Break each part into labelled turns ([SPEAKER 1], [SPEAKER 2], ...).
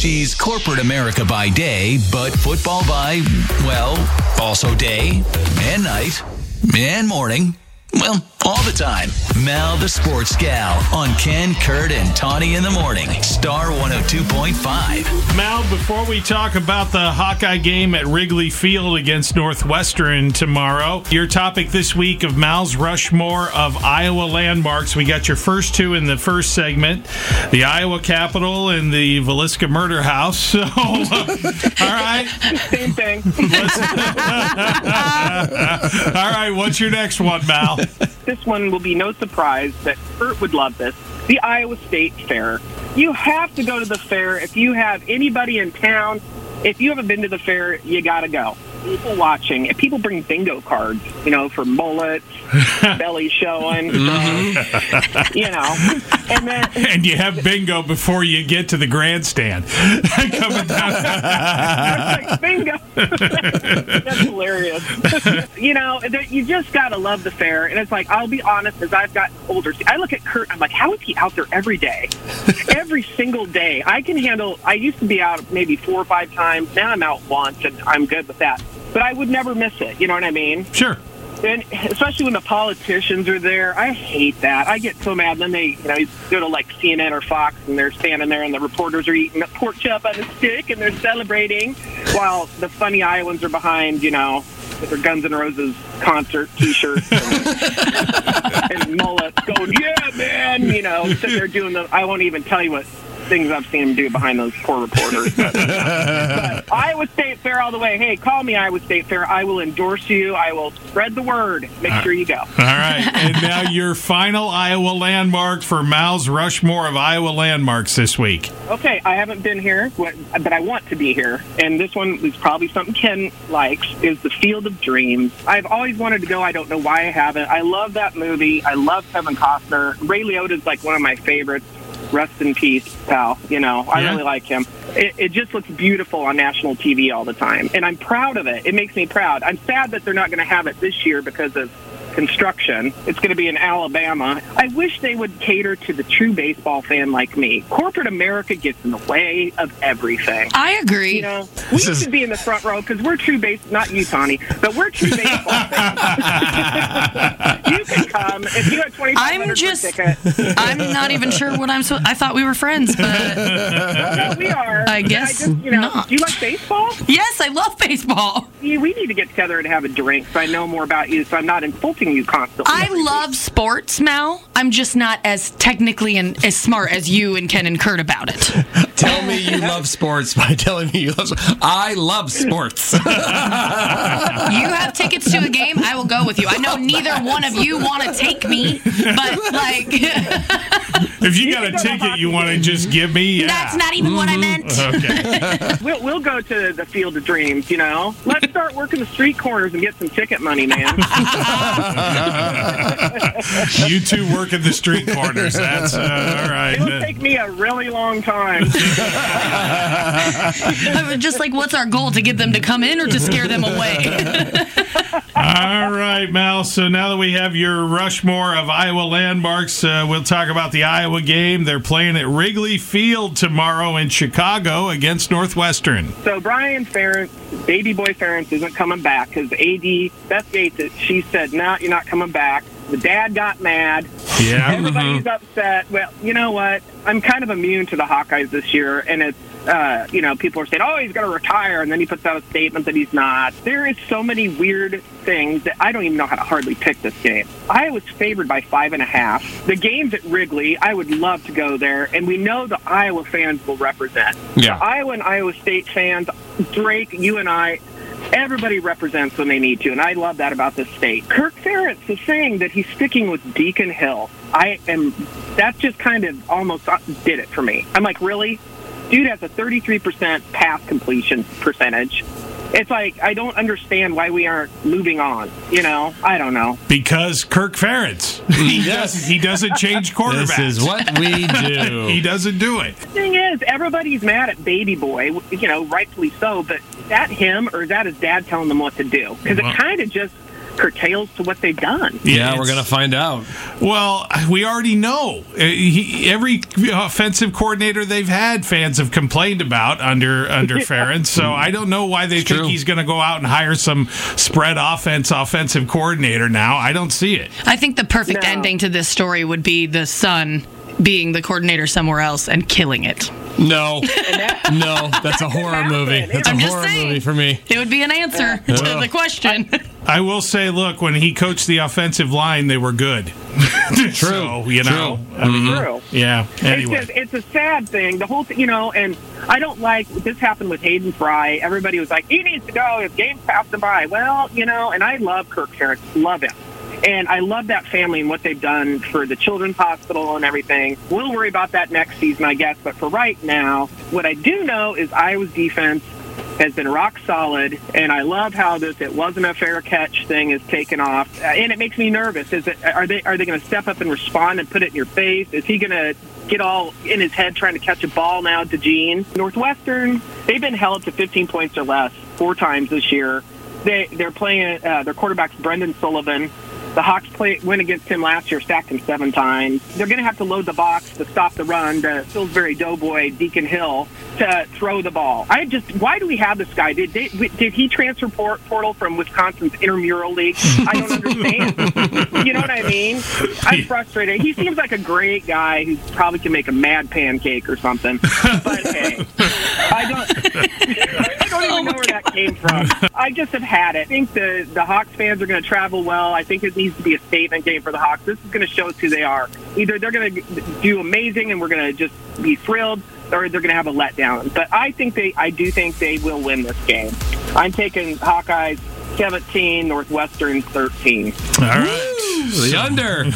[SPEAKER 1] She's corporate America by day, but football by, well, also day and night and morning. Well, all the time. Mal the Sports Gal on Ken, Kurt, and Tawny in the morning. Star 102.5.
[SPEAKER 2] Mal, before we talk about the Hawkeye game at Wrigley Field against Northwestern tomorrow, your topic this week of Mal's Rushmore of Iowa landmarks. We got your first two in the first segment the Iowa Capitol and the Villisca Murder House. So, uh, all right.
[SPEAKER 3] Same thing.
[SPEAKER 2] all right, what's your next one, Mal?
[SPEAKER 3] this one will be no surprise that Kurt would love this. The Iowa State Fair. You have to go to the fair if you have anybody in town. If you haven't been to the fair, you got to go. People watching, and people bring bingo cards, you know, for mullets, belly showing,
[SPEAKER 2] Mm-hmm.
[SPEAKER 3] you know, and then
[SPEAKER 2] And you have bingo before you get to the grandstand. Coming down.
[SPEAKER 3] bingo. That's hilarious. you know, you just got to love the fair. And it's like, I'll be honest, as I've gotten older, I look at Kurt, I'm like, how is he out there every day? every single day. I can handle, I used to be out maybe four or five times. Now I'm out once, and I'm good with that. But I would never miss it. You know what I mean?
[SPEAKER 2] Sure.
[SPEAKER 3] And especially when the politicians are there, I hate that. I get so mad. Then they, you know, you go to like CNN or Fox, and they're standing there, and the reporters are eating a pork chop on a stick, and they're celebrating, while the funny Iowans are behind, you know, with their Guns N' Roses concert T-shirts and, and mullets, going, "Yeah, man," you know, sitting there doing the. I won't even tell you what things I've seen him do behind those poor reporters. But, but Iowa State Fair all the way. Hey, call me Iowa State Fair. I will endorse you. I will spread the word. Make sure you go.
[SPEAKER 2] All right. And now your final Iowa landmark for Mal's Rushmore of Iowa landmarks this week.
[SPEAKER 3] Okay, I haven't been here, but I want to be here. And this one is probably something Ken likes, is the Field of Dreams. I've always wanted to go. I don't know why I haven't. I love that movie. I love Kevin Costner. Ray Liotta is like one of my favorites. Rest in peace, pal. You know, I
[SPEAKER 2] Yeah.
[SPEAKER 3] really like him. It, it just looks beautiful on national TV all the time. And I'm proud of it. It makes me proud. I'm sad that they're not going to have it this year because of construction. It's going to be in Alabama. I wish they would cater to the true baseball fan like me. Corporate America gets in the way of everything.
[SPEAKER 4] I agree.
[SPEAKER 3] You know, we
[SPEAKER 5] is-
[SPEAKER 3] should be in the front row because we're true base. Not you, Tawny, but we're true baseball fans. you can come if you have twenty five
[SPEAKER 4] I'm just-
[SPEAKER 3] ticket.
[SPEAKER 4] I'm not even sure what I'm supposed. I thought we were friends, but
[SPEAKER 3] No, we are.
[SPEAKER 4] I guess
[SPEAKER 3] just, you know,
[SPEAKER 4] not.
[SPEAKER 3] Do you like baseball?
[SPEAKER 4] yes, I love baseball.
[SPEAKER 3] We need to get together and have a drink so I know more about you, so I'm not insulting you constantly.
[SPEAKER 4] I love sports, Mal. I'm just not as technically and as smart as you and Ken and Kurt about it.
[SPEAKER 5] Tell me you love sports by telling me you love. Sports. I love sports.
[SPEAKER 4] You have tickets to a game, I will go with you. I know neither one of you want to take me, but like
[SPEAKER 2] If you got a
[SPEAKER 3] go
[SPEAKER 2] ticket you want to just give me, yeah.
[SPEAKER 4] that's not even what I mm-hmm. meant.
[SPEAKER 2] Okay.
[SPEAKER 3] We'll, we'll go to the Field of Dreams, you know. Let's start working the street corners and get some ticket money, man.
[SPEAKER 2] you two work in the street corners. That's uh, all
[SPEAKER 3] It'll take me a really long time.
[SPEAKER 4] I was just like, what's our goal to get them to come in or to scare them away?
[SPEAKER 2] All right, Mal. So now that we have your Rushmore of Iowa landmarks, uh, we'll talk about the Iowa game. They're playing at Wrigley Field tomorrow in Chicago against Northwestern.
[SPEAKER 3] So Brian Ferentz, baby boy Ferentz, isn't coming back because AD Beth Goetz, she said, "No, you're not coming back." The dad got mad.
[SPEAKER 2] Yeah.
[SPEAKER 3] Everybody's uh-huh. upset. Well, you know what? I'm kind of immune to the Hawkeyes this year, and it's uh, you know people are saying, "Oh, he's going to retire," and then he puts out a statement that he's not. There is so many weird things that I don't even know how to hardly pick this game. I was favored by five and a half. The game's at Wrigley. I would love to go there, and we know the Iowa fans will represent.
[SPEAKER 5] Yeah.
[SPEAKER 3] The Iowa and Iowa State fans, Drake, you and I, everybody represents when they need to, and I love that about this state. Kirk Ferentz is saying that he's sticking with Deacon Hill. I am. That just kind of almost did it for me. I'm like, really? Dude has a 33% pass completion percentage. It's like I don't understand why we aren't moving on. You know, I don't know.
[SPEAKER 2] Because Kirk Ferentz. Mm. He doesn't he doesn't change quarterbacks.
[SPEAKER 5] this is what we do.
[SPEAKER 2] he doesn't do it.
[SPEAKER 3] The thing is, everybody's mad at Baby Boy, you know, rightfully so. But is that him or is that his dad telling them what to do? Because
[SPEAKER 2] Well-
[SPEAKER 3] it kind of just curtails to what they've done.
[SPEAKER 5] Yeah,
[SPEAKER 2] it's-
[SPEAKER 5] we're gonna find out.
[SPEAKER 2] Well, we already know. Uh, He, every offensive coordinator they've had, fans have complained about under under Ferentz. So I don't know why they
[SPEAKER 5] It's
[SPEAKER 2] think
[SPEAKER 5] true.
[SPEAKER 2] he's going to go out and hire some spread offense offensive coordinator now. I don't see it.
[SPEAKER 4] I think the perfect
[SPEAKER 3] No.
[SPEAKER 4] ending to this story would be the son being the coordinator somewhere else and killing it.
[SPEAKER 5] No, no, that's a horror movie. That's a
[SPEAKER 4] I'm just
[SPEAKER 5] horror
[SPEAKER 4] saying.
[SPEAKER 5] movie for me.
[SPEAKER 4] It would be an answer to the question.
[SPEAKER 2] I will say, look, when he coached the offensive line, they were good. True. so, you know, I mean, mm-hmm.
[SPEAKER 3] True.
[SPEAKER 2] yeah. Anyway,
[SPEAKER 3] It's, just, it's a sad thing. The whole thing, you know, and I don't like this happened with Hayden Fry. Everybody was like, he needs to go. His game's passed him by. Well, you know, and I love Kirk Ferentz, love him. And I love that family and what they've done for the Children's Hospital and everything. We'll worry about that next season, I guess. But for right now, what I do know is Iowa's defense has been rock solid, and I love how this "it wasn't a fair catch" thing is taken off, Uh, and it makes me nervous. Is it are they are they going to step up and respond and put it in your face? Is he going to get all in his head trying to catch a ball now DeJean? Northwestern, they've been held to 15 points or less four times this year. They they're playing uh, their quarterback's Brendan Sullivan. The Hawks play, went against him last year, stacked him seven times. They're going to have to load the box to stop the run to Pillsbury Doughboy, Deacon Hill to throw the ball. I just, why do we have this guy? Did did, did he transfer port, portal from Wisconsin's intramural league? I don't understand. you know what I mean? I'm frustrated. He seems like a great guy who probably can make a mad pancake or something. But hey, I don't. Don't even know where that came from. I just have had it. I think the the Hawks fans are going to travel well. I think it needs to be a statement game for the Hawks. This is going to show us who they are. Either they're going to do amazing and we're going to just be thrilled, or they're going to have a letdown. But I think they, I do think they will win this game. I'm taking Hawkeyes 17, Northwestern 13.
[SPEAKER 2] all right.
[SPEAKER 5] The under.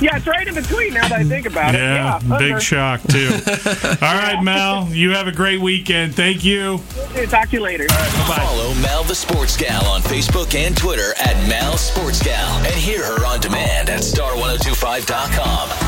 [SPEAKER 3] Yeah, it's right in between now that I think about
[SPEAKER 2] Yeah,
[SPEAKER 3] it. Yeah,
[SPEAKER 2] big
[SPEAKER 3] under.
[SPEAKER 2] shock too. All right, Mal, you have a great weekend. Thank you.
[SPEAKER 3] Talk to you later. All right.
[SPEAKER 1] Follow Mal the Sports Gal on Facebook and Twitter at Mal Sports Gal and hear her on demand at star1025.com.